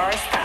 Techno